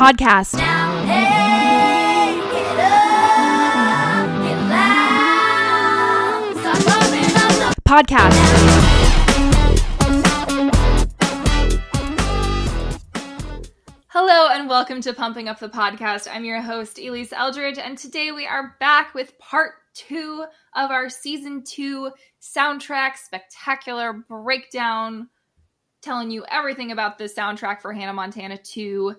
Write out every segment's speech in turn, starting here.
Podcast. Podcast. Hello and welcome to Pumping Up the Podcast. I'm your host, Elise Eldridge, and today we are back with part two of our season two soundtrack spectacular breakdown, telling you everything about the soundtrack for Hannah Montana 2.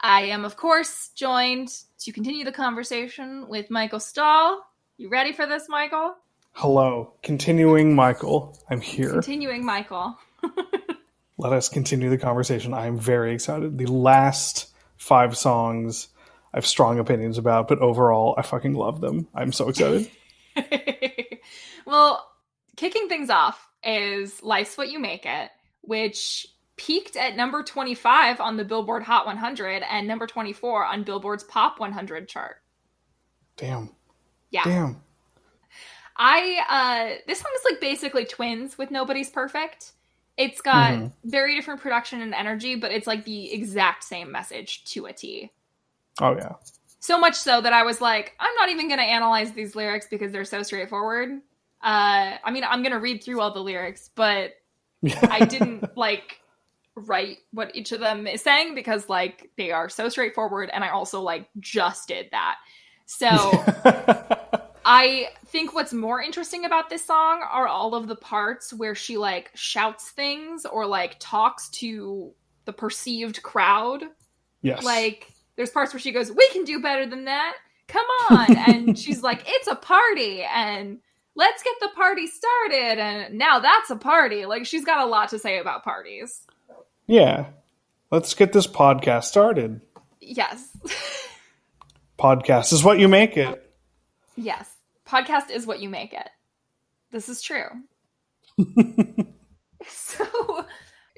I am, of course, joined to continue the conversation with Michael Stahl. You ready for this, Michael? Hello, continuing Michael. I'm here. Continuing Michael. Let us continue the conversation. I'm very excited. The last five songs I have strong opinions about, but overall, I fucking love them. I'm so excited. well, kicking things off is Life's What You Make It, which peaked at number 25 on the Billboard Hot 100 and number 24 on Billboard's Pop 100 chart. Damn. Yeah. Damn. I uh this song is like basically twins with Nobody's Perfect. It's got Mhm. very different production and energy, but it's like the exact same message to a T. Oh yeah. So much so that I was like, I'm not even going to analyze these lyrics because they're so straightforward. Uh, I mean, I'm going to read through all the lyrics, but I didn't like write what each of them is saying because like they are so straightforward, and I also like just did that. So I think what's more interesting about this song are all of the parts where she like shouts things or like talks to the perceived crowd. Yes. like there's parts where she goes we can do better than that. Come on. And she's like it's a party and let's get the party started. And now that's a party. Like she's got a lot to say about parties yeah. Let's get this podcast started. yes. Podcast is what you make it. yes. Podcast is what you make it. This is true. So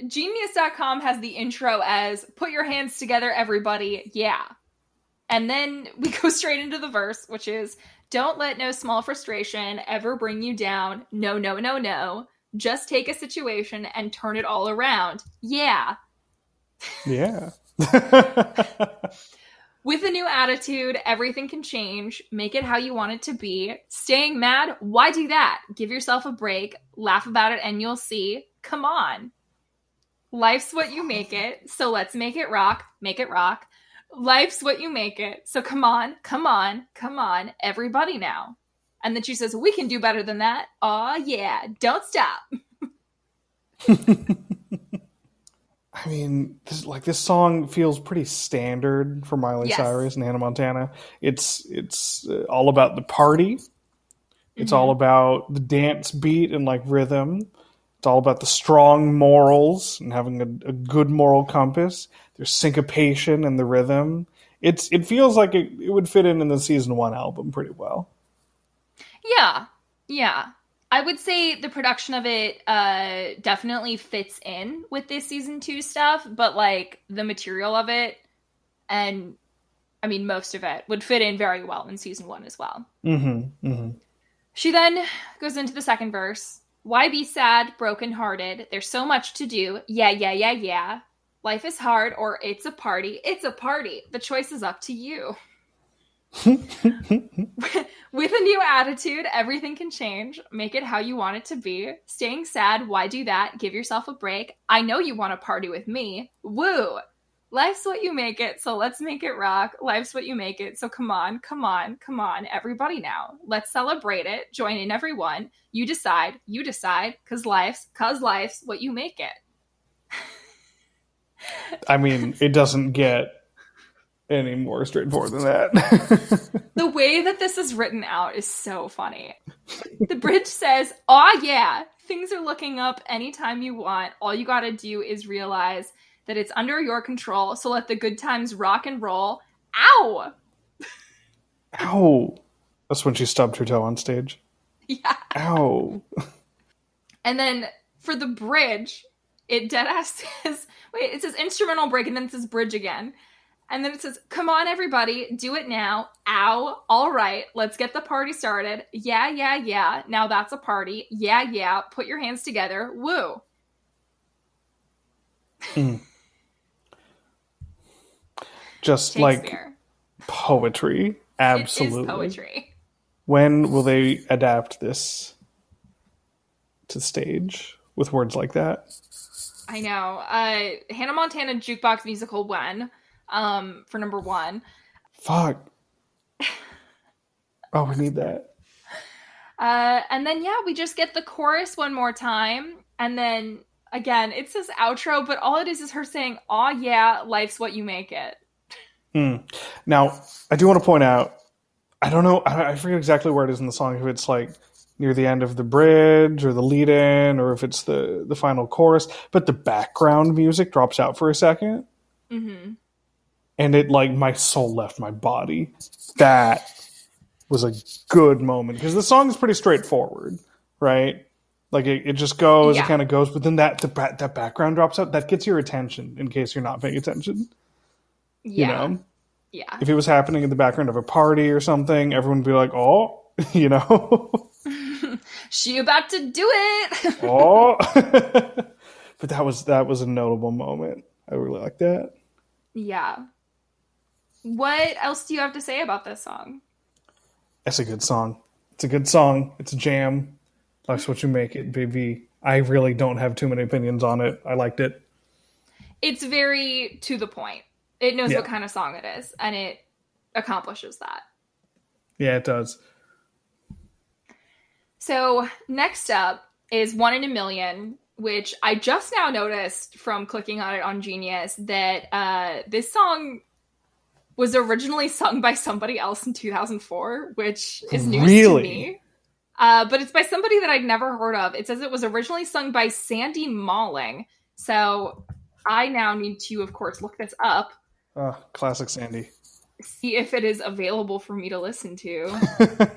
genius.com has the intro as put your hands together everybody. Yeah. And then we go straight into the verse which is don't let no small frustration ever bring you down. No no no no just take a situation and turn it all around. Yeah. Yeah. with a new attitude everything can change. Make it how you want it to be. Staying mad why do that? Give yourself a break. Laugh about it and you'll see. Come on. Life's what you make it so let's make it rock make it rock. Life's what you make it so come on come on come on everybody now and then she says we can do better than that Oh yeah don't stop I mean, this, like this song feels pretty standard for Miley Yes. Cyrus and Hannah Montana. It's it's uh, all about the party. It's Mhm. all about the dance beat and like rhythm. It's all about the strong morals and having a, a good moral compass. There's syncopation in the rhythm. It's it feels like it, it would fit in in the season one album pretty well. Yeah, yeah. I would say the production of it uh, definitely fits in with this season two stuff, but like the material of it, and I mean most of it would fit in very well in season one as well. Mm-hmm. Mm-hmm. She then goes into the second verse. Why be sad, brokenhearted? There's so much to do. Yeah, yeah, yeah, yeah. Life is hard, or it's a party. It's a party. The choice is up to you. With a new attitude, everything can change. Make it how you want it to be. Staying sad, why do that? Give yourself a break. I know you want to party with me. Woo! Life's what you make it, so let's make it rock. Life's what you make it, so come on, come on, come on, everybody now. Let's celebrate it. Join in, everyone. You decide, you decide, cause life's, cause life's what you make it. I mean, it doesn't get any more straightforward than that. The way that this is written out is so funny. The bridge says, Aw, yeah, things are looking up anytime you want. All you gotta do is realize that it's under your control, so let the good times rock and roll. Ow! Ow! That's when she stubbed her toe on stage. Yeah. Ow! And then for the bridge, it dead ass says, wait, it says instrumental break and then it says bridge again. And then it says, come on, everybody, do it now. Ow. All right, let's get the party started. Yeah, yeah, yeah. Now that's a party. Yeah, yeah. Put your hands together. Woo. just like poetry. Absolutely. poetry. When will they adapt this to stage with words like that? I know. Uh, Hannah Montana jukebox musical when um, for number one. Fuck. Oh, we need that. Uh, and then yeah, we just get the chorus one more time, and then again it says outro, but all it is is her saying, "Aw yeah, life's what you make it." Hmm. Now, I do want to point out, I don't know, I I forget exactly where it is in the song, if it's like near the end of the bridge or the lead in, or if it's the, the final chorus, but the background music drops out for a second, hmm and it like my soul left my body. That was a good moment because the song is pretty straightforward, right? Like it, it just goes, Yeah. it kind of goes, but then that the, that background drops out. That gets your attention in case you're not paying attention. You Yeah, know, yeah. if it was happening in the background of a party or something, everyone would be like, "Oh, you know, She about to do it. oh." but that was that was a notable moment. I really like that. yeah. What else do you have to say about this song? That's a good song. It's a good song. It's a jam. Life's what you make it, baby. I really don't have too many opinions on it. I liked it. It's very to the point. It knows Yeah. what kind of song it is, and it accomplishes that. Yeah, it does. So next up is One in a Million, which I just now noticed from clicking on it on Genius that uh, this song was originally sung by somebody else in 2004, which is news Really? to me. Uh, but it's by somebody that I'd never heard of. It says it was originally sung by Sandy Mölling. So I now need to, of course, look this up, Uh, classic Sandy. see if it is available for me to listen to.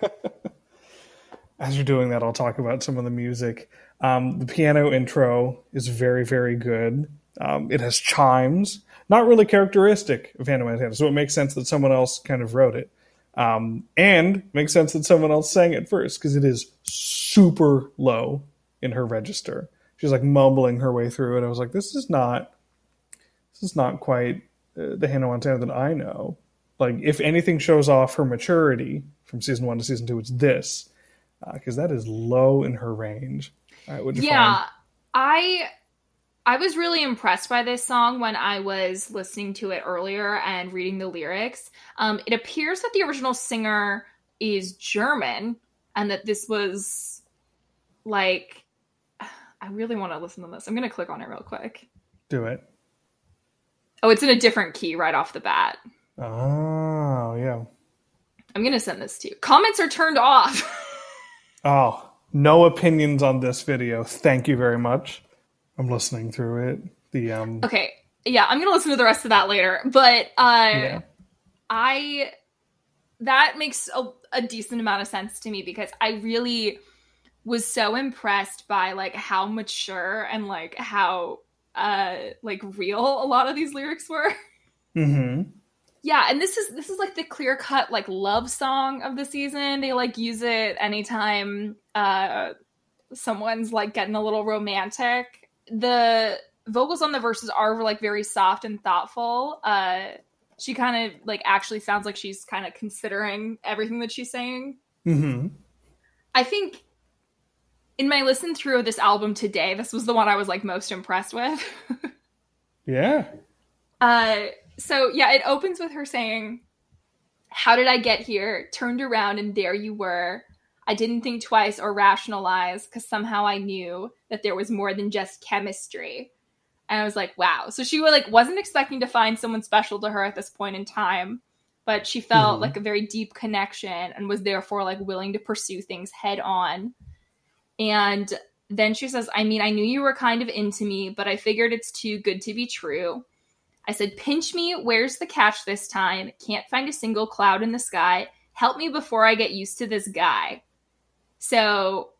As you're doing that, I'll talk about some of the music. Um, the piano intro is very, very good. Um, it has chimes, not really characteristic of Hannah Montana, so it makes sense that someone else kind of wrote it. Um, and makes sense that someone else sang it first because it is super low in her register. She's like mumbling her way through it. I was like, this is not, this is not quite uh, the Hannah Montana that I know. Like, if anything shows off her maturity from season one to season two, it's this because that is low in her range. Right, yeah find? i i was really impressed by this song when i was listening to it earlier and reading the lyrics um, it appears that the original singer is german and that this was like i really want to listen to this i'm gonna click on it real quick Do it. oh it's in a different key right off the bat Oh, yeah. i'm gonna send this to you comments are turned off Oh, no opinions on this video. Thank you very much. I'm listening through it. The um, okay yeah i'm gonna listen to the rest of that later but uh yeah, I that makes a, a decent amount of sense to me because I really was so impressed by like how mature and like how uh like real a lot of these lyrics were. mm-hmm. Yeah, and this is this is like the clear cut like love song of the season. They like use it anytime uh someone's like getting a little romantic. The vocals on the verses are like very soft and thoughtful. Uh she kind of like actually sounds like she's kind of considering everything that she's saying. Mm-hmm. I think in my listen through of this album today, this was the one I was like most impressed with. Yeah. Uh, so yeah, it opens with her saying, "How did I get here? Turned around and there you were. I didn't think twice or rationalize because somehow I knew that there was more than just chemistry." And I was like, "Wow!" So she like wasn't expecting to find someone special to her at this point in time, but she felt Mhm. like a very deep connection and was therefore like willing to pursue things head on. And then she says, I mean, I knew you were kind of into me, but I figured it's too good to be true. I said, Pinch me, where's the catch this time? Can't find a single cloud in the sky. Help me before I get used to this guy. So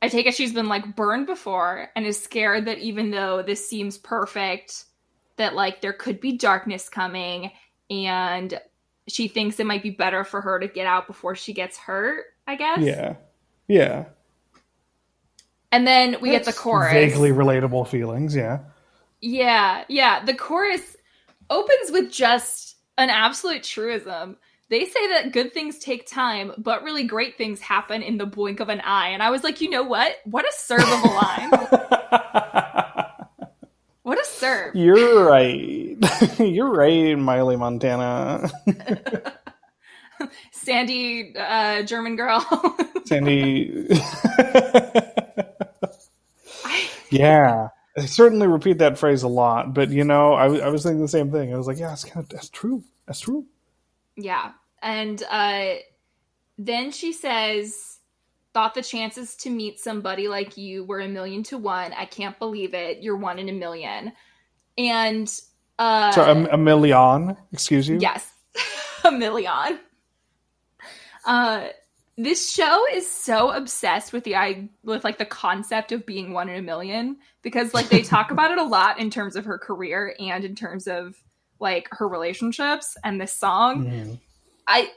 I take it she's been like burned before and is scared that even though this seems perfect, that like there could be darkness coming and she thinks it might be better for her to get out before she gets hurt, I guess. Yeah. Yeah. And then we get the chorus. Vaguely relatable feelings. Yeah. Yeah, yeah. The chorus opens with just an absolute truism. They say that good things take time, but really great things happen in the blink of an eye. And I was like, you know what? What a serve of a line. what a serve. You're right. You're right, Miley Montana. Sandy, uh, German girl. Sandy. yeah. I certainly repeat that phrase a lot, but you know, I was thinking the same thing. I was like, yeah, it's kind of that's true. That's true. Yeah. And uh, then she says, Thought the chances to meet somebody like you were a million to one. I can't believe it. You're one in a million. And uh, So a, a million, excuse you. yes, a million. Uh, this show is so obsessed with the i with like the concept of being one in a million because like they talk about it a lot in terms of her career and in terms of like her relationships and this song Mhm. I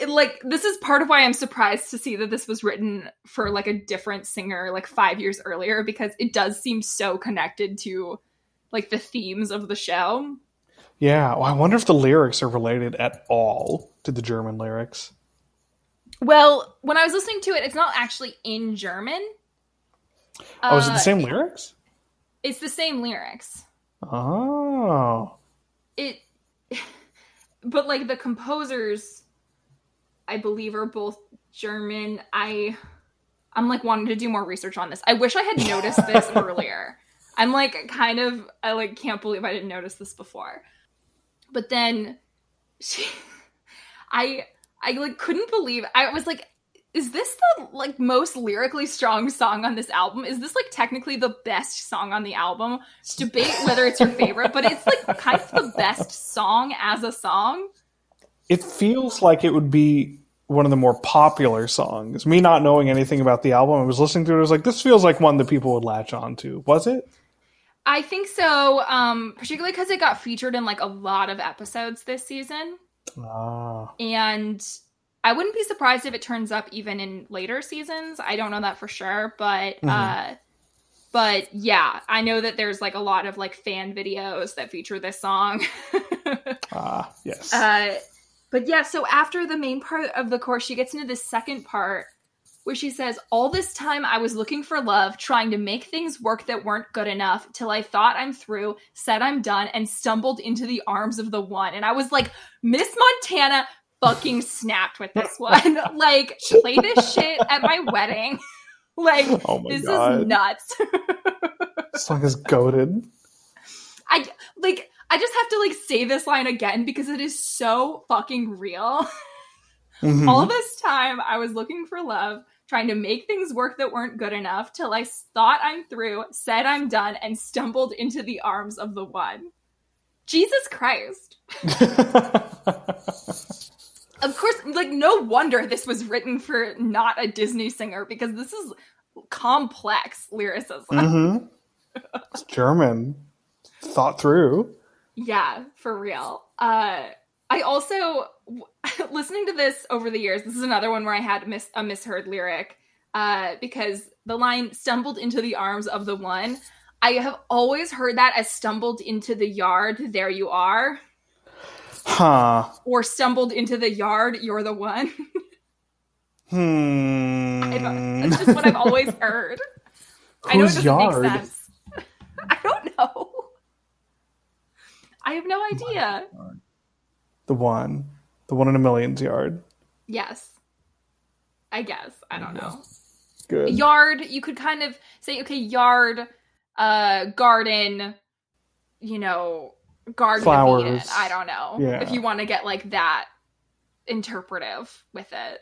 it, like this is part of why I'm surprised to see that this was written for like a different singer like 5 years earlier because it does seem so connected to like the themes of the show. Yeah. Well, I wonder if the lyrics are related at all to the German lyrics. Well, when I was listening to it it's not actually in German. Oh, is it Uh, the same lyrics? It's the same lyrics. Oh. It but like the composers I believe are both German. I I'm like wanting to do more research on this. I wish I had noticed this earlier. I'm like kind of I like can't believe I didn't notice this before. But then she I I like couldn't believe I was like is this the like most lyrically strong song on this album? Is this like technically the best song on the album? Debate whether it's your favorite, but it's like kind of the best song as a song. It feels like it would be one of the more popular songs. Me not knowing anything about the album, I was listening to it. I was like, this feels like one that people would latch on to. Was it? I think so, um, particularly because it got featured in like a lot of episodes this season. Ah. And I wouldn't be surprised if it turns up even in later seasons. I don't know that for sure, but Mhm. uh but yeah, I know that there's like a lot of like fan videos that feature this song. Ah. Yes. uh but yeah, so after the main part of the course, she gets into the second part where she says, All this time I was looking for love, trying to make things work that weren't good enough, till I thought I'm through, said I'm done, and stumbled into the arms of the one. And I was like, Miss Montana fucking snapped with this one. like, play this shit at my wedding. like, oh my this god. is nuts. this song is goaded. I like I just have to like say this line again because it is so fucking real. Mhm. All this time, I was looking for love, trying to make things work that weren't good enough, till I thought I'm through, said I'm done, and stumbled into the arms of the one. Jesus Christ. Of course, like, no wonder this was written for not a Disney singer because this is complex lyricism. hmm It's German. Thought through. Yeah, for real. Uh, I also listening to this over the years. This is another one where I had mis- a misheard lyric uh, because the line "stumbled into the arms of the one." I have always heard that as "stumbled into the yard." There you are, Huh. or "stumbled into the yard." You're the one. Hmm. That's just what I've always heard. I know it Whose doesn't yard? make sense. I don't know. I have no idea. The one. The one in a million's yard. Yes. I guess. I don't know. Good. Yard, you could kind of say, okay, yard, uh, garden, you know, garden Flowers. I don't know. Yeah. If you want to get like that interpretive with it.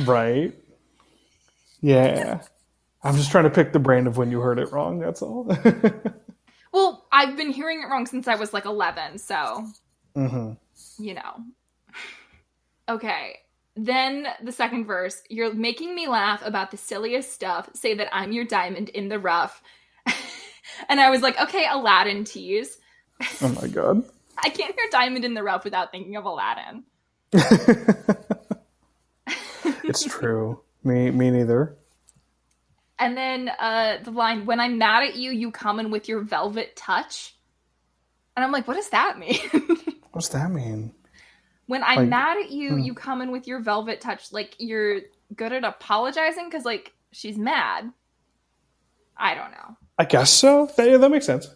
Right. Yeah. I'm just trying to pick the brain of when you heard it wrong, that's all. Well, I've been hearing it wrong since I was like 11, so, hmm you know. Okay. Then the second verse, you're making me laugh about the silliest stuff. Say that I'm your diamond in the rough. and I was like, okay, Aladdin tease. Oh my god. I can't hear diamond in the rough without thinking of Aladdin. it's true. Me me neither. And then uh, the line, when I'm mad at you, you come in with your velvet touch. And I'm like, what does that mean? What's that mean? When I'm Like- mad at you, Hmm. you come in with your velvet touch. Like you, Hmm. you come in with your velvet touch. Like you're good at apologizing because like she's mad. I don't know. I guess so. That, yeah, that makes sense.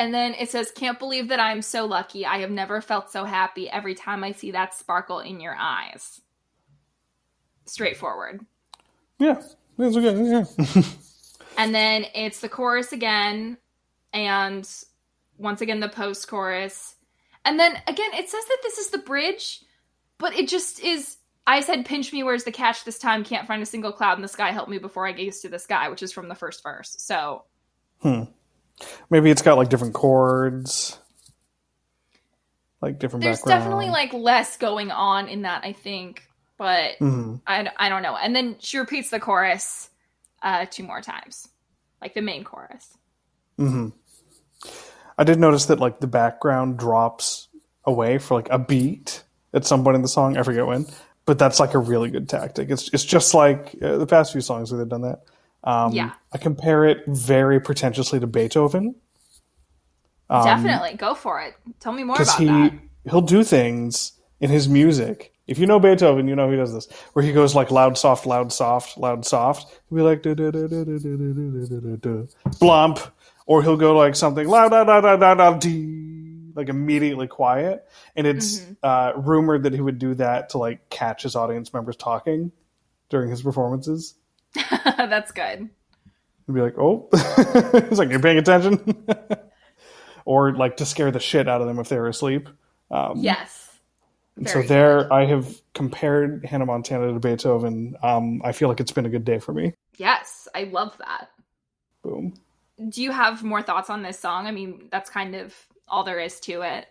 And then it says, Can't believe that I'm so lucky. I have never felt so happy every time I see that sparkle in your eyes. Straightforward. Yeah, that's okay. Yeah. And then it's the chorus again, and once again the post chorus. And then again, it says that this is the bridge, but it just is. I said, Pinch me, where's the catch this time? Can't find a single cloud in the sky. Help me before I gaze to the sky, which is from the first verse. So hmm. Maybe it's got like different chords, like different. there's background. definitely like less going on in that, I think. But Mhm. I, I don't know. And then she repeats the chorus uh, two more times, like the main chorus. hmm I did notice that like the background drops away for like a beat at some point in the song. I forget when, but that's like a really good tactic. It's it's just like uh, the past few songs where they've done that. Um, yeah. I compare it very pretentiously to Beethoven. Um, Definitely, go for it. Tell me more about he, that. He'll do things in his music. If you know Beethoven, you know he does this, where he goes like loud, soft, loud, soft, loud, soft. He'll be like blump, or he'll go like something loud, loud, loud, loud, loud, loud, like immediately quiet. And it's mm-hmm. uh, rumored that he would do that to like catch his audience members talking during his performances. That's good. He'd be like, "Oh," it's like, "You're paying attention," or like to scare the shit out of them if they're asleep. Um, Yes. so there, I have compared Hannah Montana to Beethoven. Um, I feel like it's been a good day for me. Yes, I love that. Boom. Do you have more thoughts on this song? I mean, that's kind of all there is to it.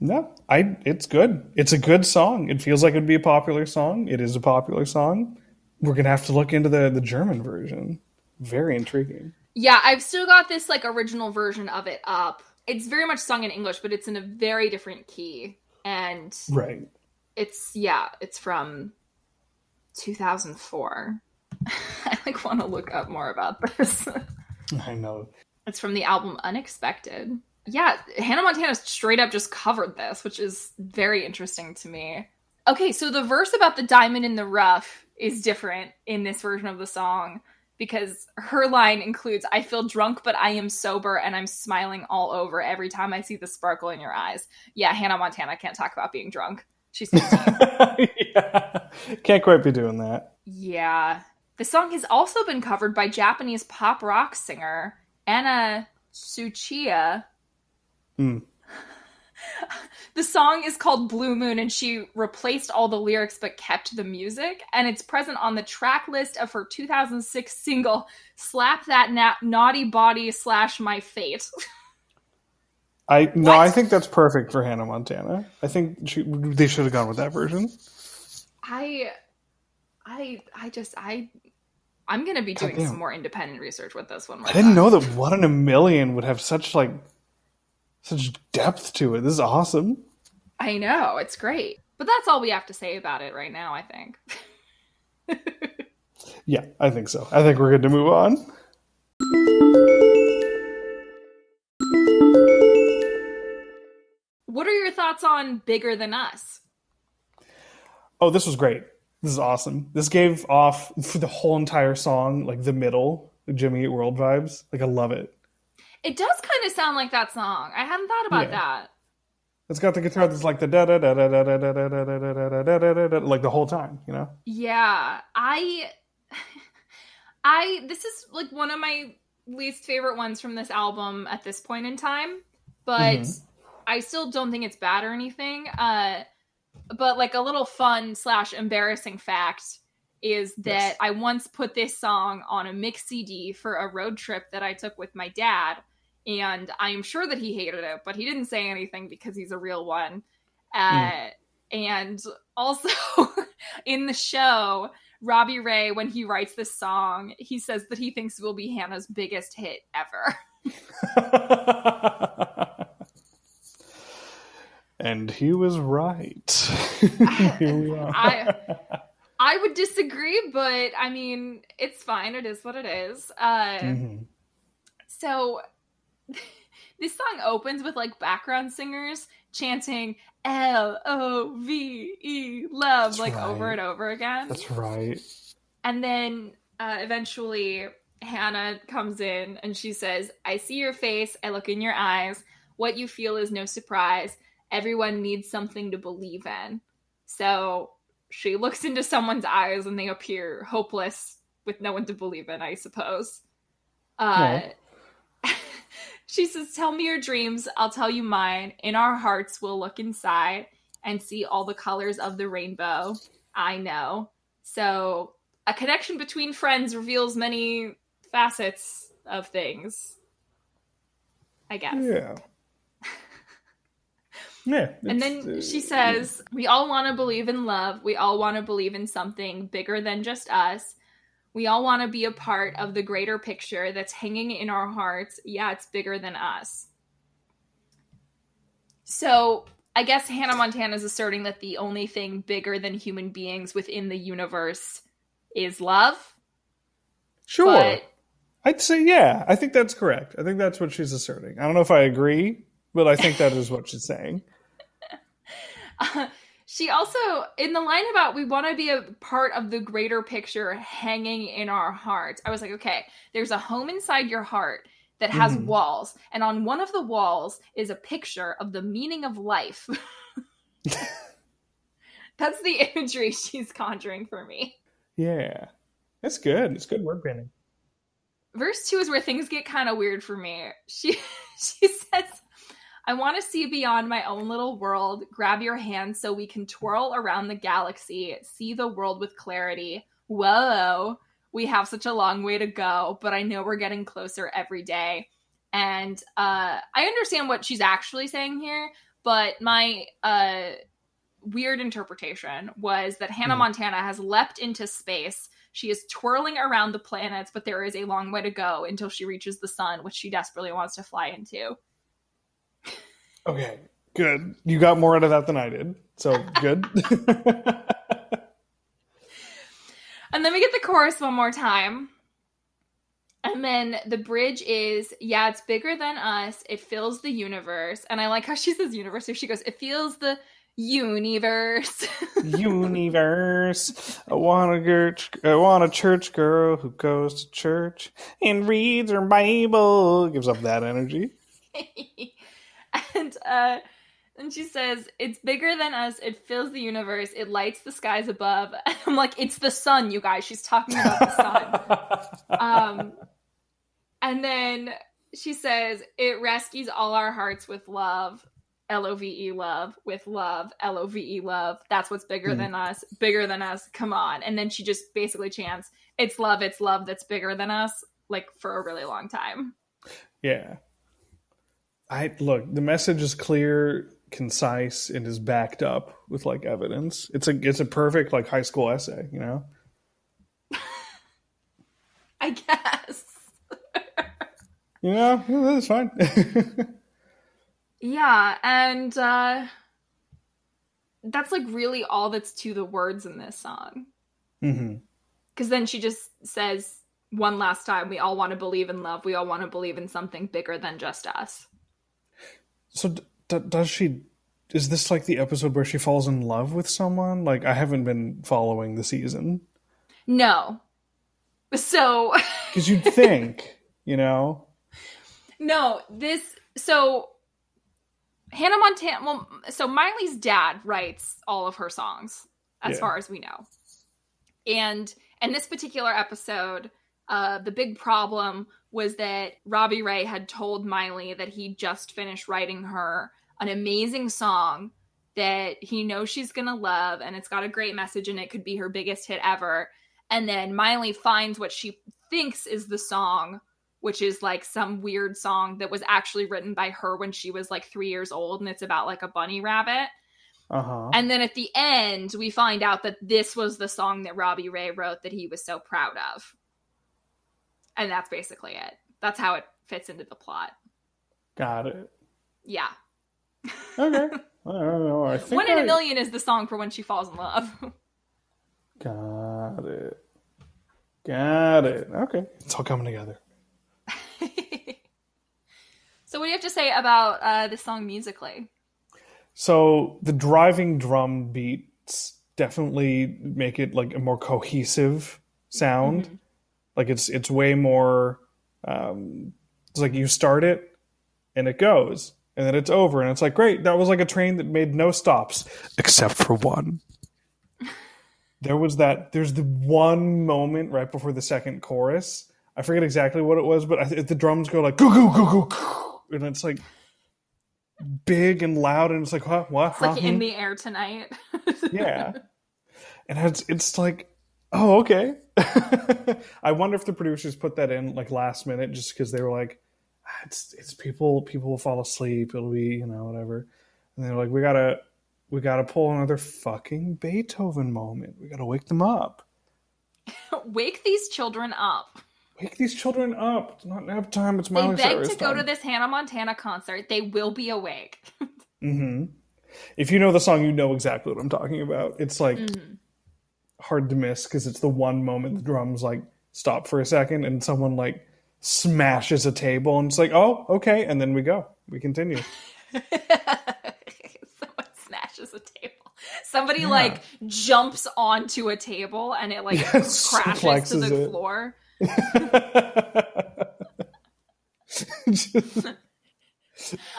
No, I. It's good. It's a good song. It feels like it'd be a popular song. It is a popular song. We're gonna have to look into the the German version. Very intriguing. Yeah, I've still got this like original version of it up. It's very much sung in English, but it's in a very different key. And Right. it's yeah, it's from 2004. I like want to look up more about this. I know. It's from the album Unexpected. Yeah, Hannah Montana straight up just covered this, which is very interesting to me. Okay, so the verse about the diamond in the rough is different in this version of the song because her line includes I feel drunk, but I am sober and I'm smiling all over every time I see the sparkle in your eyes. Yeah, Hannah Montana can't talk about being drunk. She's 15. yeah. Can't quite be doing that. Yeah. The song has also been covered by Japanese pop rock singer Anna Tsuchiya. Hmm. The song is called Blue Moon and she replaced all the lyrics but kept the music and it's present on the track list of her 2006 single Slap That Na- Naughty Body slash My Fate. I no, What? I think that's perfect for Hannah Montana. I think she, they should have gone with that version. I I I just I I'm going to be doing some more independent research with this one. I didn't time. know that one in a million would have such like such depth to it. This is awesome. I know, it's great. But that's all we have to say about it right now, I think. Yeah, I think so. I think we're good to move on. What are your thoughts on Bigger Than Us? Oh, this was great. This is awesome. This gave off for the whole entire song, like the middle, the Jimmy Eat World vibes. Like I love it. It does kind of sound like that song. I hadn't thought about Yeah. that. It's got the guitar that's like the da da da da da da da da da da da da da da da da like the whole time, you know? Yeah, I I this is like one of my least favorite ones from this album at this point in time, but Mhm. I still don't think it's bad or anything. Uh but like a little fun slash embarrassing fact is that Yes. I once put this song on a mix CD for a road trip that I took with my dad, and I am sure that he hated it, but he didn't say anything because he's a real one. Uh, And also in the show, Robbie Ray, when he writes this song, he says that he thinks it will be Hannah's biggest hit ever. and he was right. Here we are. I- I would disagree, but I mean, it's fine. It is what it is. Uh, Mhm. So this song opens with like background singers chanting L O V E love That's like right. over and over again. That's right. And then uh, eventually Hannah comes in and she says, I see your face, I look in your eyes. What you feel is no surprise. Everyone needs something to believe in. So she looks into someone's eyes and they appear hopeless with no one to believe in, I suppose. Uh, she says, Tell me your dreams, I'll tell you mine. In our hearts, we'll look inside and see all the colors of the rainbow. I know. So, a connection between friends reveals many facets of things. I guess. Yeah. Yeah. And then uh, she says, We all want to believe in love. We all want to believe in something bigger than just us. We all want to be a part of the greater picture that's hanging in our hearts. Yeah, it's bigger than us. So I guess Hannah Montana is asserting that the only thing bigger than human beings within the universe is love. Sure. But I'd say yeah. I think that's correct. I think that's what she's asserting. I don't know if I agree, but I think that is what she's saying. Uh, she also, in the line about we want to be a part of the greater picture hanging in our hearts, I was like, okay, there's a home inside your heart that has Mhm. walls, and on one of the walls is a picture of the meaning of life. That's the imagery she's conjuring for me. Yeah. That's good. It's good word painting. Verse two is where things get kind of weird for me. She she says, I want to see beyond my own little world. Grab your hand so we can twirl around the galaxy, see the world with clarity. Whoa, we have such a long way to go, but I know we're getting closer every day. And uh, I understand what she's actually saying here, but my uh, weird interpretation was that Hannah Hmm. Montana has leapt into space. She is twirling around the planets, but there is a long way to go until she reaches the sun, which she desperately wants to fly into. Okay. Good. You got more out of that than I did. So good. And then we get the chorus one more time. And then the bridge is, yeah, it's bigger than us. It fills the universe. And I like how she says universe. So she goes, it feels the universe. Universe. I want a church. I want a church girl who goes to church and reads her Bible. Gives up that energy. and uh and she says it's bigger than us. It fills the universe. It lights the skies above. I'm like it's the sun you guys. She's talking about the sun. Um and then she says it rescues all our hearts with love. L-o-v-e love. With love. L-o-v-e love. That's what's bigger Hmm. than us. Bigger than us. Come on. And then she just basically chants it's love. It's love that's bigger than us like for a really long time. Yeah. I look. The message is clear, concise, and is backed up with like evidence. It's a it's a perfect like high school essay. You know. i guess You know. Yeah, that's fine. Yeah, and uh that's like really all that's to the words in this song. hmm Cuz then she just says one last time, we all want to believe in love. We all want to believe in something bigger than just us. So d- d- does she? Is this like the episode where she falls in love with someone? Like I haven't been following the season No. So, because you'd think, you know. no, this so Hannah Montana, well, so Miley's dad writes all of her songs, as Yeah. far as we know. And in this particular episode, uh, the big problem was that Robbie Ray had told Miley that he just finished writing her an amazing song that he knows she's gonna love, and it's got a great message, and it could be her biggest hit ever. And then Miley finds what she thinks is the song which is like some weird song that was actually written by her when she was like three years old and it's about like a bunny rabbit. Uh huh. And then at the end, we find out that this was the song that Robbie Ray wrote that he was so proud of. And that's basically it. That's how it fits into the plot. Got it. Yeah. Okay. I don't know. I think One in I- a million is the song for when she falls in love. Got it. Got it. Okay. It's all coming together. So, what do you have to say about uh, this song musically? So the driving drum beats definitely make it like a more cohesive sound. Mm-hmm. Like it's it's way more. Um, it's like you start it and it goes, and then it's over, and it's like great. That was like a train that made no stops except for one. there was that. There's the one moment right before the second chorus. I forget exactly what it was, but I, the drums go like goo goo goo goo, goo and it's like big and loud, and it's like what what It's like huh, in hmm? the air tonight. yeah and it's it's like oh okay i wonder if the producers put that in like last minute just because they were like "Ah, it's it's people people will fall asleep it'll be you know whatever and they're like we gotta we gotta pull another fucking beethoven moment we gotta wake them up Wake these children up. wake these children up it's not nap time it's They beg Cyrus to go time. to this Hannah Montana concert. They will be awake. hmm If you know the song, you know exactly what I'm talking about. It's like Mm-hmm. Hard to miss because it's the one moment the drums like stop for a second and someone like smashes a table and it's like, oh, okay, and then we go, we continue. Someone smashes a table. Somebody like jumps onto a table and it like Yeah, crashes to the it. floor.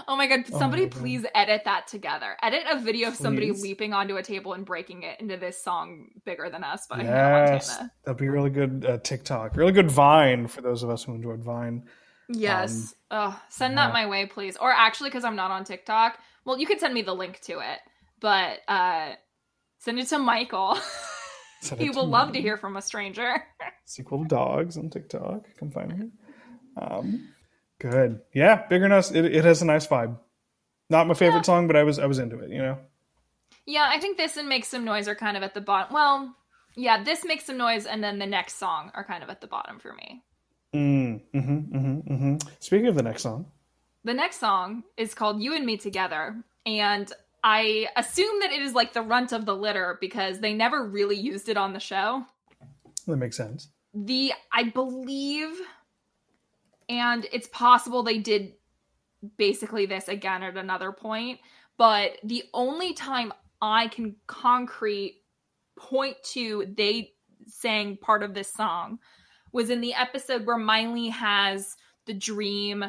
Oh my god, somebody my God. please edit that together. Edit a video of somebody Please. leaping onto a table and breaking it into this song Bigger Than Us by Hannah yes, Montana. that'd be really good uh, TikTok, really good Vine for those of us who enjoyed Vine. Yes. Um, oh, send yeah. that my way, please. Or actually, because I'm not on TikTok, well, you could send me the link to it, but uh, send it to Michael. Send he will love me. to hear from a stranger. Sequel to Dogs on TikTok. Come find me. Um, good. Yeah, Bigger Than Us. It, it has a nice vibe. Not my favorite Yeah. song, but I was I was into it. You know. yeah, I think this and Make Some Noise are kind of at the bottom. Well, yeah, this Make Some Noise and then the next song are kind of at the bottom for me. Mm, mm-hmm, mm-hmm, mm-hmm. Speaking of the next song, The next song is called You and Me Together, and I assume that it is like the runt of the litter because they never really used it on the show. that makes sense. The I believe and it's possible they did basically this again at another point, but the only time I can concrete point to they sang part of this song was in the episode where Miley has the dream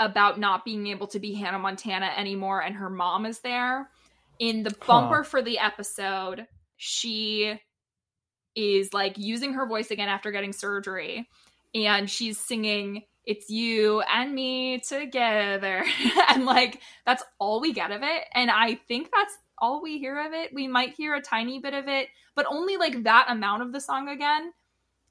about not being able to be Hannah Montana anymore and her mom is there. In the bumper for the episode, she is like using her voice again after getting surgery and she's singing it's you and me together. And like that's all we get of it. And i think that's all we hear of it. We might hear a tiny bit of it but only like that amount of the song again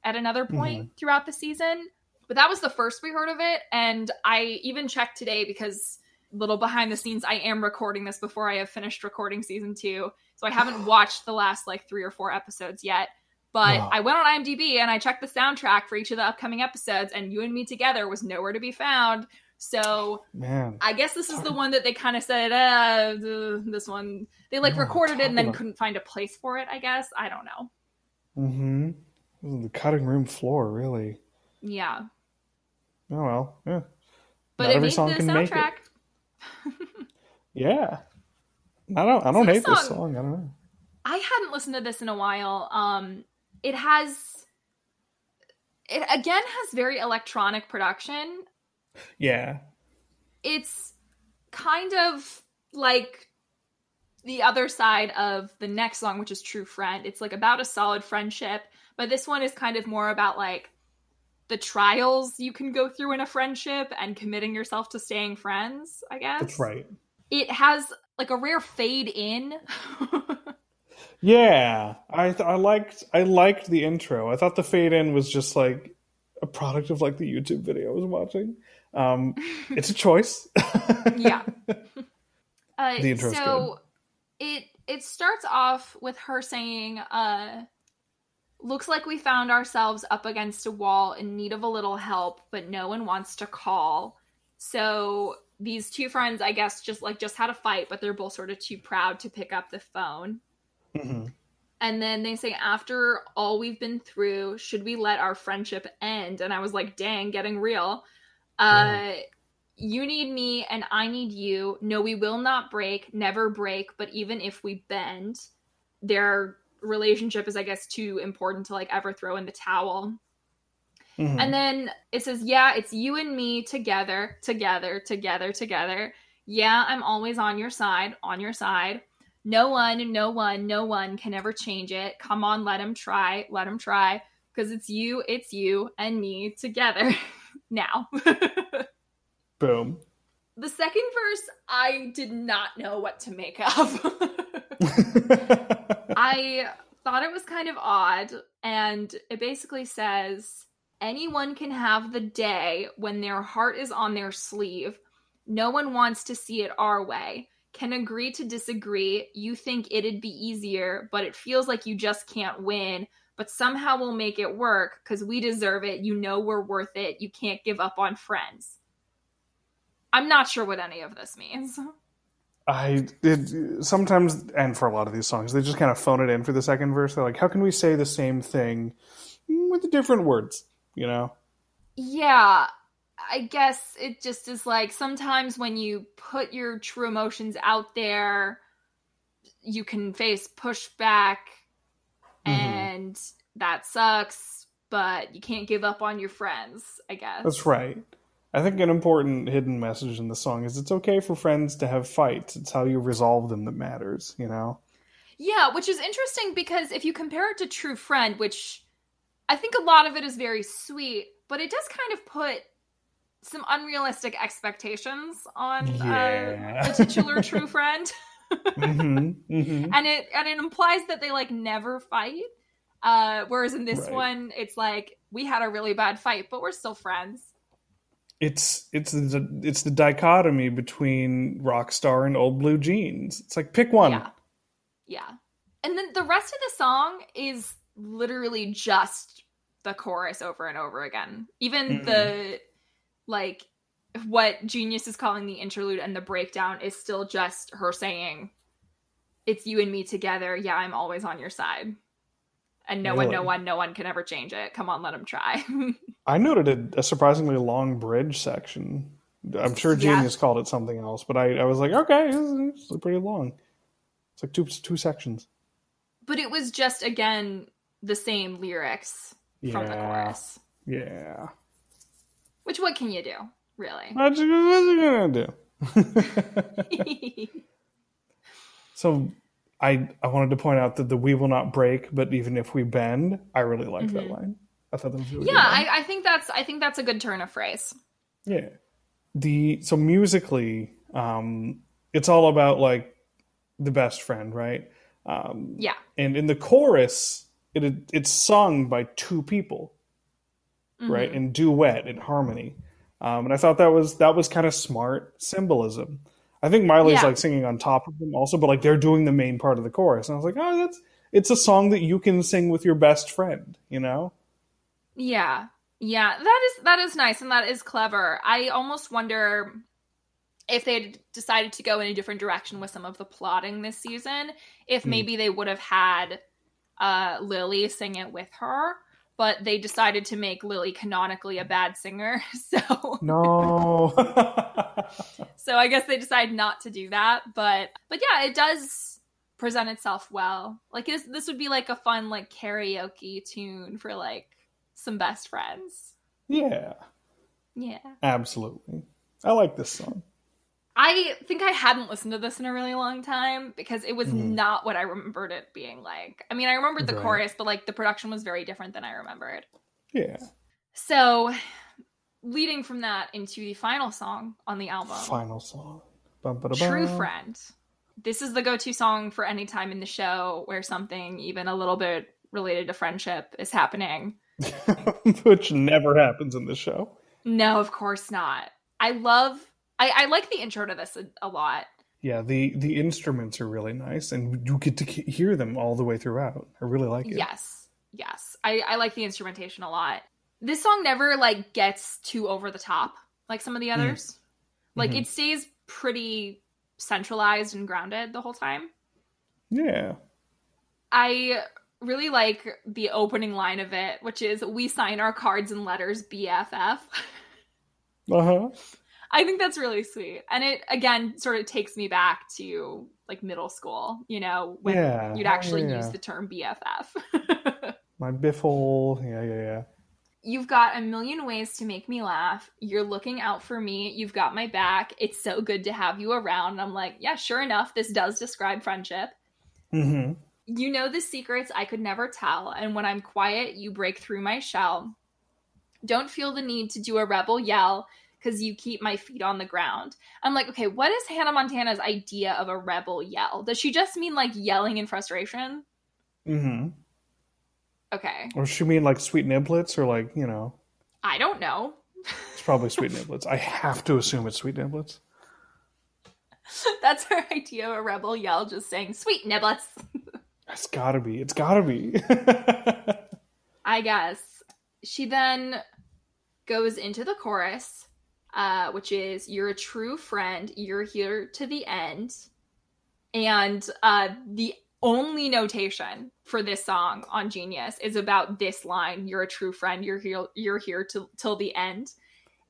at another mm-hmm. point throughout the season. But that was the first we heard of it. And i even checked today because little behind the scenes i am recording this before i have finished recording season two. So i haven't watched the last like three or four episodes yet but Wow. I went on IMDb and I checked the soundtrack for each of the upcoming episodes, and You and Me Together was nowhere to be found. So Man, I guess this is the one that they kind of said, uh, this one. They like recorded it and then about- couldn't find a place for it, I guess. I don't know. mm-hmm. The cutting room floor, really. Yeah. Oh well, yeah, But Not it every made song the can make it. soundtrack. yeah. I don't. I don't hate this song- song. I don't know. I hadn't listened to this in a while. Um, it has. It again has very electronic production. Yeah. it's kind of like the other side of the next song, which is True Friend. It's like about a solid friendship, but this one is kind of more about like the trials you can go through in a friendship and committing yourself to staying friends, I guess. That's right. It has like a rare fade in. Yeah, I th- I liked I liked the intro. I thought the fade in was just like a product of like the YouTube video I was watching. Um, it's a choice. yeah. Uh, The intro's so it it starts off with her saying, uh, "Looks like we found ourselves up against a wall in need of a little help, but no one wants to call." So these two friends, I guess, just like just had a fight, but they're both sort of too proud to pick up the phone. Mhm. And then they say, after all we've been through, should we let our friendship end? And I was like, dang, getting real. Uh, You need me and I need you. No, we will not break, never break, but even if we bend, their relationship is, I guess, too important to like ever throw in the towel. Mhm. And then it says, Yeah, it's you and me together, together, together, together. Yeah, I'm always on your side, on your side. No one, no one, no one can ever change it. Come on, let him try, let him try. Because it's you, it's you, and me together now. Boom. the second verse, I did not know what to make of. I thought it was kind of odd, and it basically says anyone can have the day when their heart is on their sleeve. No one wants to see it our way. Can agree to disagree. You think it'd be easier, but it feels like you just can't win. But somehow we'll make it work because we deserve it. You know we're worth it. You can't give up on friends. I'm not sure what any of this means. I it sometimes, and for a lot of these songs, they just kind of phone it in for the second verse. They're like, "How can we say the same thing with different words?" You know? Yeah, I guess it just is like sometimes when you put your true emotions out there, you can face pushback, Mhm. and that sucks, but you can't give up on your friends, I guess. That's right. I think an important hidden message in the song is it's okay for friends to have fights. It's how you resolve them that matters. You know? Yeah, which is interesting because if you compare it to True Friend, which I think a lot of it is very sweet, but it does kind of put some unrealistic expectations on Yeah. uh, the titular True Friend. hmm hmm and it and it implies that they like never fight. Uh, whereas in this Right. one, it's like we had a really bad fight, but we're still friends. It's it's the it's the dichotomy between Rockstar and Old Blue Jeans. It's like pick one. Yeah, yeah. And then the rest of the song is literally just the chorus over and over again. Even Mhm. the like what Genius is calling the interlude and the breakdown is still just her saying, "It's you and me together. Yeah, I'm always on your side." And no one, no one, no one can ever change it. Come on, let him try. I noted a, a surprisingly long bridge section. I'm sure Yeah. Genius called it something else, but I, I was like, okay, it's, it's pretty long. It's like two two sections. but it was just again the same lyrics from the chorus. Yeah. Which what can you do, really? What you, what you gonna do? so I I wanted to point out that the "We will not break, but even if we bend," I really liked that Mhm. line. I thought that was really yeah. I, I think that's I think that's a good turn of phrase. Yeah. The so musically, um, it's all about like the best friend, right? Um, Yeah. and in the chorus, it it's sung by two people, right? Mhm. In duet, in harmony. Um, and I thought that was that was kind of smart symbolism. I think Miley's Yeah. like singing on top of them also, but like they're doing the main part of the chorus. And I was like, oh, that's it's a song that you can sing with your best friend, you know? Yeah. Yeah, that is that is nice and that is clever. I almost wonder if they decided to go in a different direction with some of the plotting this season, if Hmm. maybe they would have had uh Lily sing it with her, but they decided to make Lily canonically a bad singer. So No. so I guess they decided not to do that, but but yeah, it does present itself well. Like this this would be like a fun like karaoke tune for like some best friends. yeah, Yeah. absolutely. I like this song. I think I hadn't listened to this in a really long time because it was Mhm. not what I remembered it being like. I mean, I remembered the Right. chorus, but like the production was very different than I remembered. Yeah. So, leading from that into the final song on the album, Final song. Bum, ba, da, bum. True Friend. This is the go to song for any time in the show where something even a little bit related to friendship is happening. Which never happens in the show. No, of course not. I love, I, I like the intro to this a, a lot. Yeah, the the instruments are really nice, and you get to hear them all the way throughout. I really like it. Yes, yes. I, I like the instrumentation a lot. This song never like gets too over the top like some of the others. Like Mhm. it stays pretty centralized and grounded the whole time. Yeah. I really like the opening line of it, which is "We sign our cards and letters, BFF." Uh huh. I think that's really sweet. And it again sort of takes me back to like middle school, you know, when Yeah, you'd actually yeah. use the term BFF. My biffle. Yeah, yeah, yeah. You've got a million ways to make me laugh. You're looking out for me. You've got my back. It's so good to have you around. And I'm like, yeah, sure enough, this does describe friendship. hmm You know the secrets I could never tell, and when I'm quiet, you break through my shell. Don't feel the need to do a rebel yell because you keep my feet on the ground. I'm like, okay, what is Hannah Montana's idea of a rebel yell? Does she just mean like yelling in frustration? hmm Okay, Or she mean like sweet niblets or like you know? I don't know. It's probably sweet niblets. I have to assume it's sweet niblets. That's her idea of a rebel yell, just saying sweet niblets. It's gotta be. It's gotta be. I guess. She then goes into the chorus, uh, which is You're a true friend, you're here to the end. And uh, the only notation for this song on Genius is about this line You're a true friend, you're here, you're here to, till the end.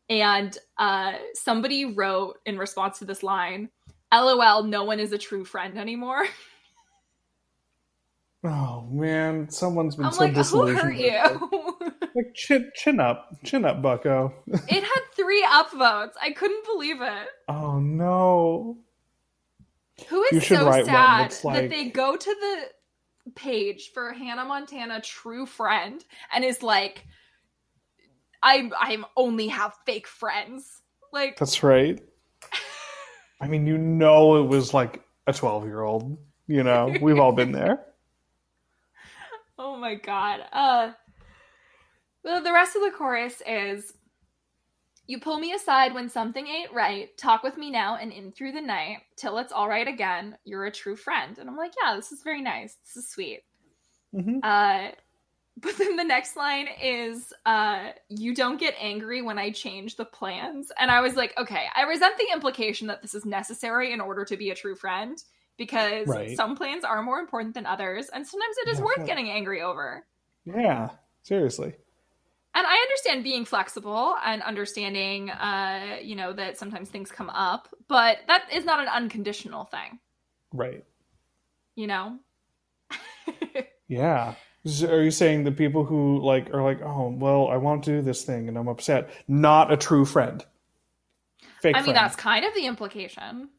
And uh, somebody wrote in response to this line, LOL, no one is a true friend anymore. oh man, someone's been I'm so like, who disillusioned. hurt you? Like chin, chin up, chin up, Bucko. It had three upvotes. I couldn't believe it. oh no. Who is so sad like- that they go to the page for Hannah Montana true friend and is like I I only have fake friends. Like That's right. I mean, you know, it was like a twelve-year-old. You know, we've all been there. oh my god. Uh the, the rest of the chorus is you pull me aside when something ain't right. Talk with me now and in through the night till it's all right again. You're a true friend. And I'm like, yeah, this is very nice. This is sweet. hmm Uh, but then the next line is, uh, you don't get angry when I change the plans. And I was like, okay, I resent the implication that this is necessary in order to be a true friend because Right. some plans are more important than others. And sometimes it is Yeah, worth yeah. getting angry over. Yeah, seriously. And I understand being flexible and understanding, uh, you know, that sometimes things come up, but that is not an unconditional thing, Right. you know? Yeah. So Are you saying the people who like are like, oh, well, I want to do this thing and I'm upset, not a true friend? Fake I mean, friend. that's kind of the implication.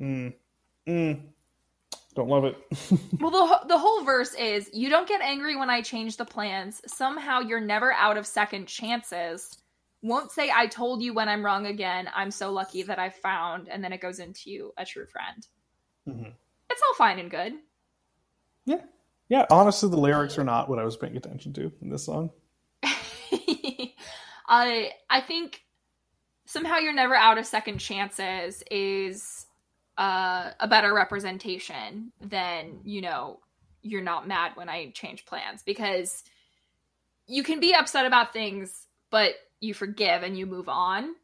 Mm. Mm. Don't love it. Well, the, the whole verse is you don't get angry when I change the plans. Somehow you're never out of second chances. Won't say I told you when I'm wrong again. I'm so lucky that I found. And then it goes into you, a true friend. Mhm. It's all fine and good. Yeah. Yeah. Honestly, the lyrics are not what I was paying attention to in this song. I I think somehow you're never out of second chances is uh, a better representation than you know you're not mad when I change plans because you can be upset about things, but you forgive and you move on,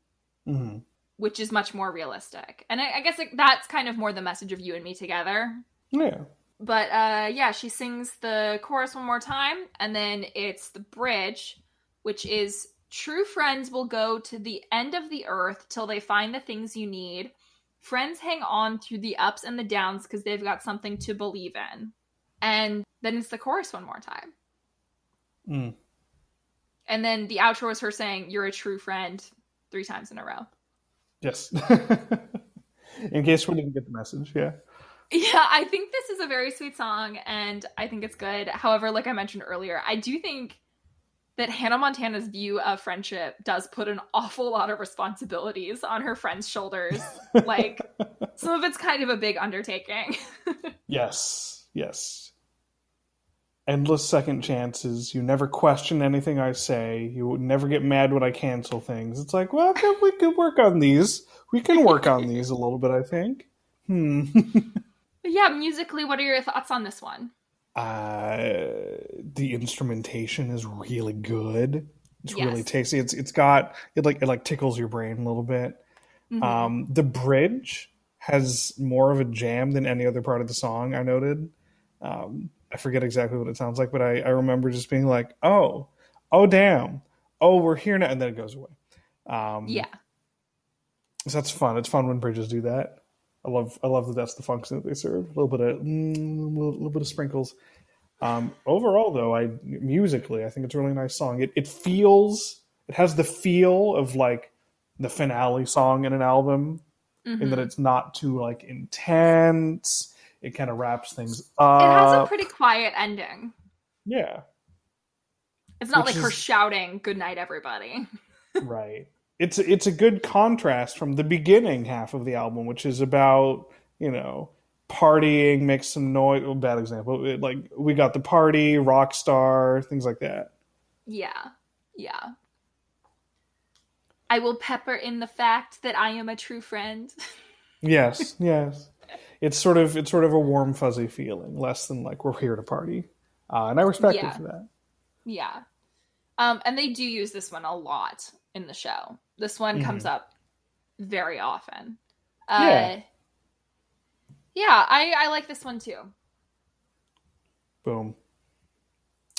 hmm which is much more realistic. And I, I guess like, that's kind of more the message of you and me together. Yeah. But uh, yeah, she sings the chorus one more time, and then it's the bridge, which is True friends will go to the end of the earth till they find the things you need. Friends hang on through the ups and the downs because they've got something to believe in. And then it's the chorus one more time. Mm. And then the outro is her saying, You're a true friend three times in a row. Yes. in case we didn't get the message, yeah. Yeah, I think this is a very sweet song and I think it's good. However, like I mentioned earlier, I do think that Hannah Montana's view of friendship does put an awful lot of responsibilities on her friends' shoulders. like some of it's kind of a big undertaking. Yes. Yes. Endless second chances. You never question anything I say. You would never get mad when I cancel things. It's like, well, we could work on these. We can work on these a little bit, I think. Hmm. Yeah, musically, what are your thoughts on this one? Uh, the instrumentation is really good. It's really tasty. It's it's got it like it like tickles your brain a little bit. Mhm. Um, the bridge has more of a jam than any other part of the song. I noted. Um, I forget exactly what it sounds like, but I, I remember just being like, "Oh, oh, damn, oh, we're here now," and then it goes away. Um, yeah. So that's fun. It's fun when bridges do that. I love I love that that's the function that they serve. A little bit of mm, little, little bit of sprinkles. Um, overall, though, I musically, I think it's a really nice song. It it feels it has the feel of like the finale song in an album, Mhm. in that it's not too like intense. It kind of wraps things up. it has a pretty quiet ending. yeah, It's not Which like her shouting "Good night, everybody." right. It's it's a good contrast from the beginning half of the album, which is about you know partying, make some noise. Bad example. It, like we got the party, rock star, things like that. Yeah, yeah. I will pepper in the fact that I am a true friend. Yes, yes. It's sort of it's sort of a warm fuzzy feeling, less than like we're here to party, uh, and I respect Yeah. it for that. yeah. Um, and they do use this one a lot in the show. This one comes up very often. Uh, Yeah. yeah, I, I like this one too. Boom.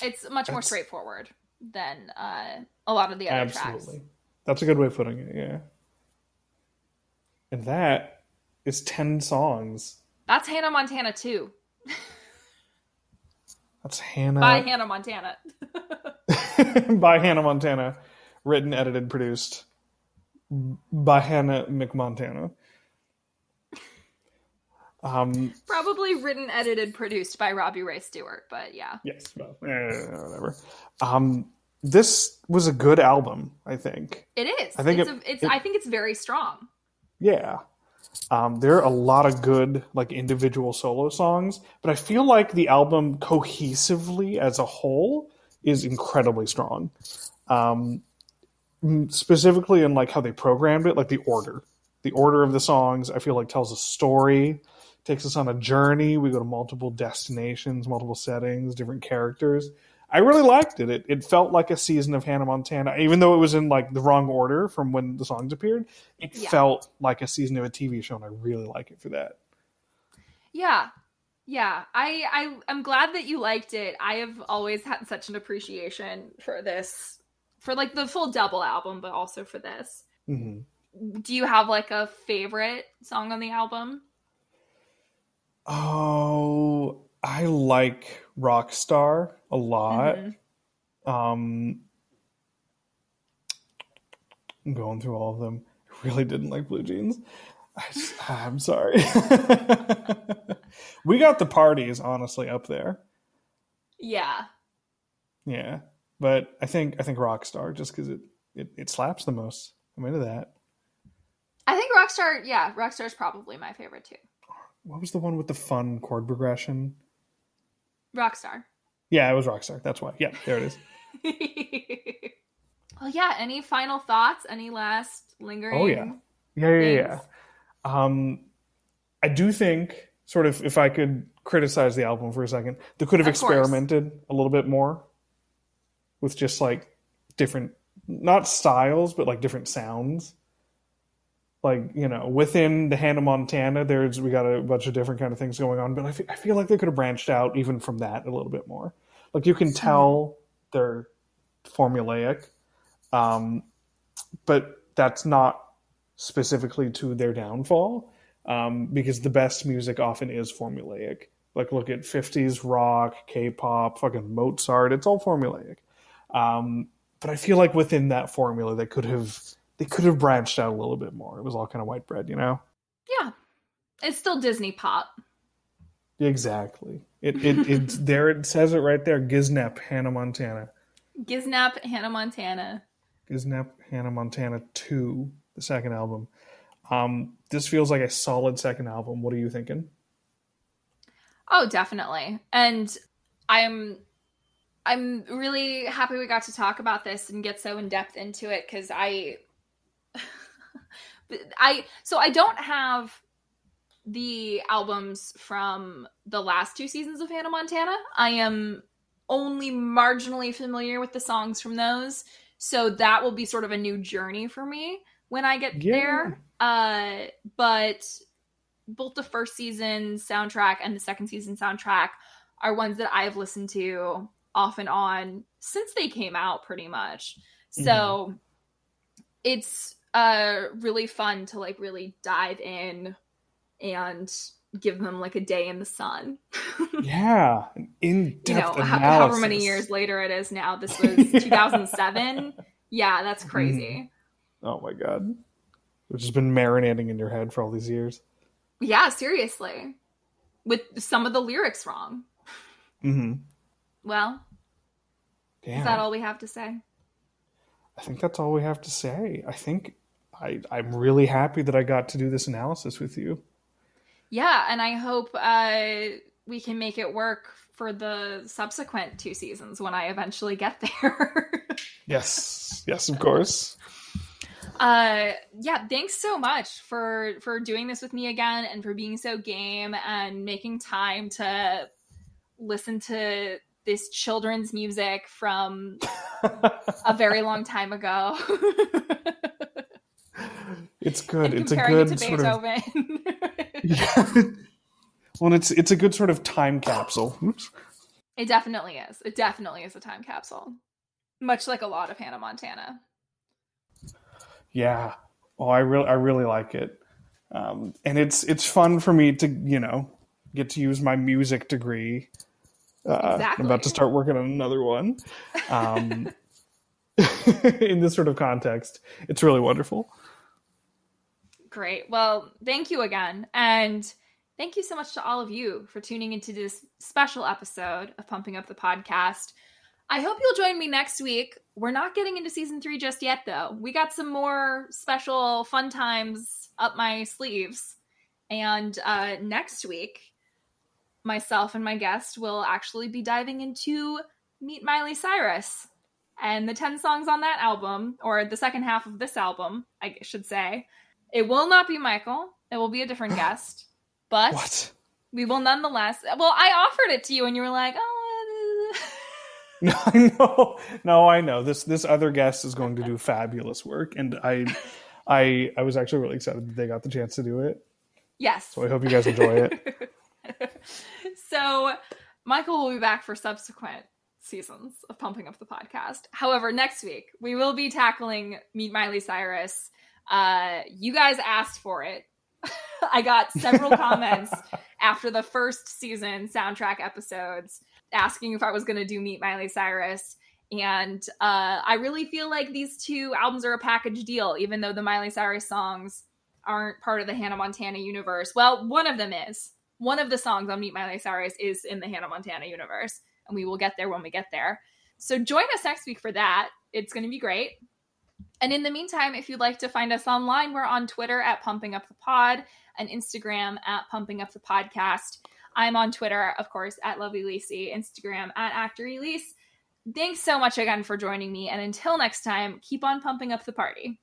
It's much more straightforward than uh, a lot of the other Absolutely. tracks. That's a good way of putting it, yeah. And that is 10 songs. That's Hannah Montana too. That's Hannah By Hannah Montana. by Hannah Montana, written, edited, produced by Hannah McMontana. Um, Probably written, edited, produced by Robby Ray Stewart, but yeah. yes, well, eh, whatever. Um, this was a good album, I think. It is. I think it's it- a, it's it- I think it's very strong. Yeah. Um, there are a lot of good like individual solo songs, but I feel like the album cohesively as a whole is incredibly strong. Um, specifically in like how they programmed it, like the order, the order of the songs, I feel like tells a story, takes us on a journey. We go to multiple destinations, multiple settings, different characters. I really liked it. It it felt like a season of Hannah Montana, even though it was in like the wrong order from when the songs appeared. It Yeah. felt like a season of a TV show, and I really like it for that. Yeah. Yeah. I, I I'm glad that you liked it. I have always had such an appreciation for this for like the full double album, but also for this. hmm Do you have like a favorite song on the album? Oh, I like Rockstar a lot. Mhm. Um, I'm going through all of them. I really didn't like Blue Jeans. I just, I'm sorry. we got the parties honestly up there. Yeah. Yeah, but I think I think Rockstar just because it, it it slaps the most. I'm into that. I think Rockstar, yeah, Rockstar's probably my favorite too. What was the one with the fun chord progression? Rockstar. Yeah, it was Rockstar. That's why. Yeah, there it is. well, yeah. Any final thoughts? Any last lingering? Oh, yeah. Yeah, yeah, yeah. Um, I do think, sort of, if I could criticize the album for a second, they could have Of course. experimented a little bit more with just like different, not styles, but like different sounds. Like you know, within the Hannah Montana, there's we got a bunch of different kind of things going on, but I feel like they could have branched out even from that a little bit more. Like you can tell they're formulaic, um, but that's not specifically to their downfall um, because the best music often is formulaic. Like look at 50s rock, K-pop, fucking Mozart, it's all formulaic. Um, but I feel like within that formula they could have they could have branched out a little bit more. It was all kind of white bread, you know? Yeah. It's still Disney pop. Exactly. It it it's there it says it right there. Giznap, Hannah Montana. Giznap, Hannah Montana. Giznap, Hannah Montana 2, the second album. Um, this feels like a solid second album. What are you thinking? Oh, definitely. And I'm I'm really happy we got to talk about this and get so in depth into it cuz I I so I don't have the albums from the last two seasons of Hannah Montana. I am only marginally familiar with the songs from those. So that will be sort of a new journey for me when I get Yeah. there. Uh but both the first season soundtrack and the second season soundtrack are ones that I've listened to off and on since they came out pretty much. So it's uh really fun to like really dive in and give them like a day in the sun. yeah, in you know, analysis. however many years later it is now. This was 2007. yeah, that's Mm-hmm. crazy. Oh my god, which has been marinating in your head for all these years. Yeah, seriously. With some of the lyrics wrong. Mm-hmm. Well, Damn. is that all we have to say? I think that's all we have to say. I think I, I'm really happy that I got to do this analysis with you. Yeah, and I hope uh, we can make it work for the subsequent two seasons when I eventually get there. Yes, yes, of course. uh yeah thanks so much for for doing this with me again and for being so game and making time to listen to this children's music from a very long time ago It's good. and It's a good it to sort of beethoven yeah. well, it's it's a good sort of time capsule. Oops. it definitely is it definitely is a time capsule much like a lot of hannah montana Yeah. Oh, I really I really like it, um, and it's it's fun for me to you know get to use my music degree. Uh, Exactly. I'm about to start working on another one. Um, in this sort of context, it's really wonderful. Great. Well, thank you again. And thank you so much to all of you for tuning into this special episode of Pumping Up the Podcast. I hope you'll join me next week. We're not getting into season three just yet, though. We got some more special fun times up my sleeves. And uh, next week, myself and my guest will actually be diving into Meet Miley Cyrus and the 10 songs on that album, or the second half of this album, I should say. It will not be Michael. It will be a different guest. But What? we will nonetheless. Well, I offered it to you, and you were like, "Oh." No, I know. No, I know. This this other guest is going to do fabulous work, and I, I, I was actually really excited that they got the chance to do it. Yes. So I hope you guys enjoy it. so Michael will be back for subsequent seasons of Pumping Up the Podcast. However, next week we will be tackling Meet Miley Cyrus. Uh, you guys asked for it. I got several comments after the first season soundtrack episodes asking if I was going to do Meet Miley Cyrus. And uh, I really feel like these two albums are a package deal, even though the Miley Cyrus songs aren't part of the Hannah Montana universe. Well, one of them is. One of the songs on Meet Miley Cyrus is in the Hannah Montana universe, and we will get there when we get there. So join us next week for that. It's going to be great. And in the meantime, if you'd like to find us online, we're on Twitter at Pumping Up the Pod and Instagram at Pumping Up the Podcast. I'm on Twitter, of course, at Lovely Lacey, Instagram at Actor Elise. Thanks so much again for joining me. And until next time, keep on pumping up the party.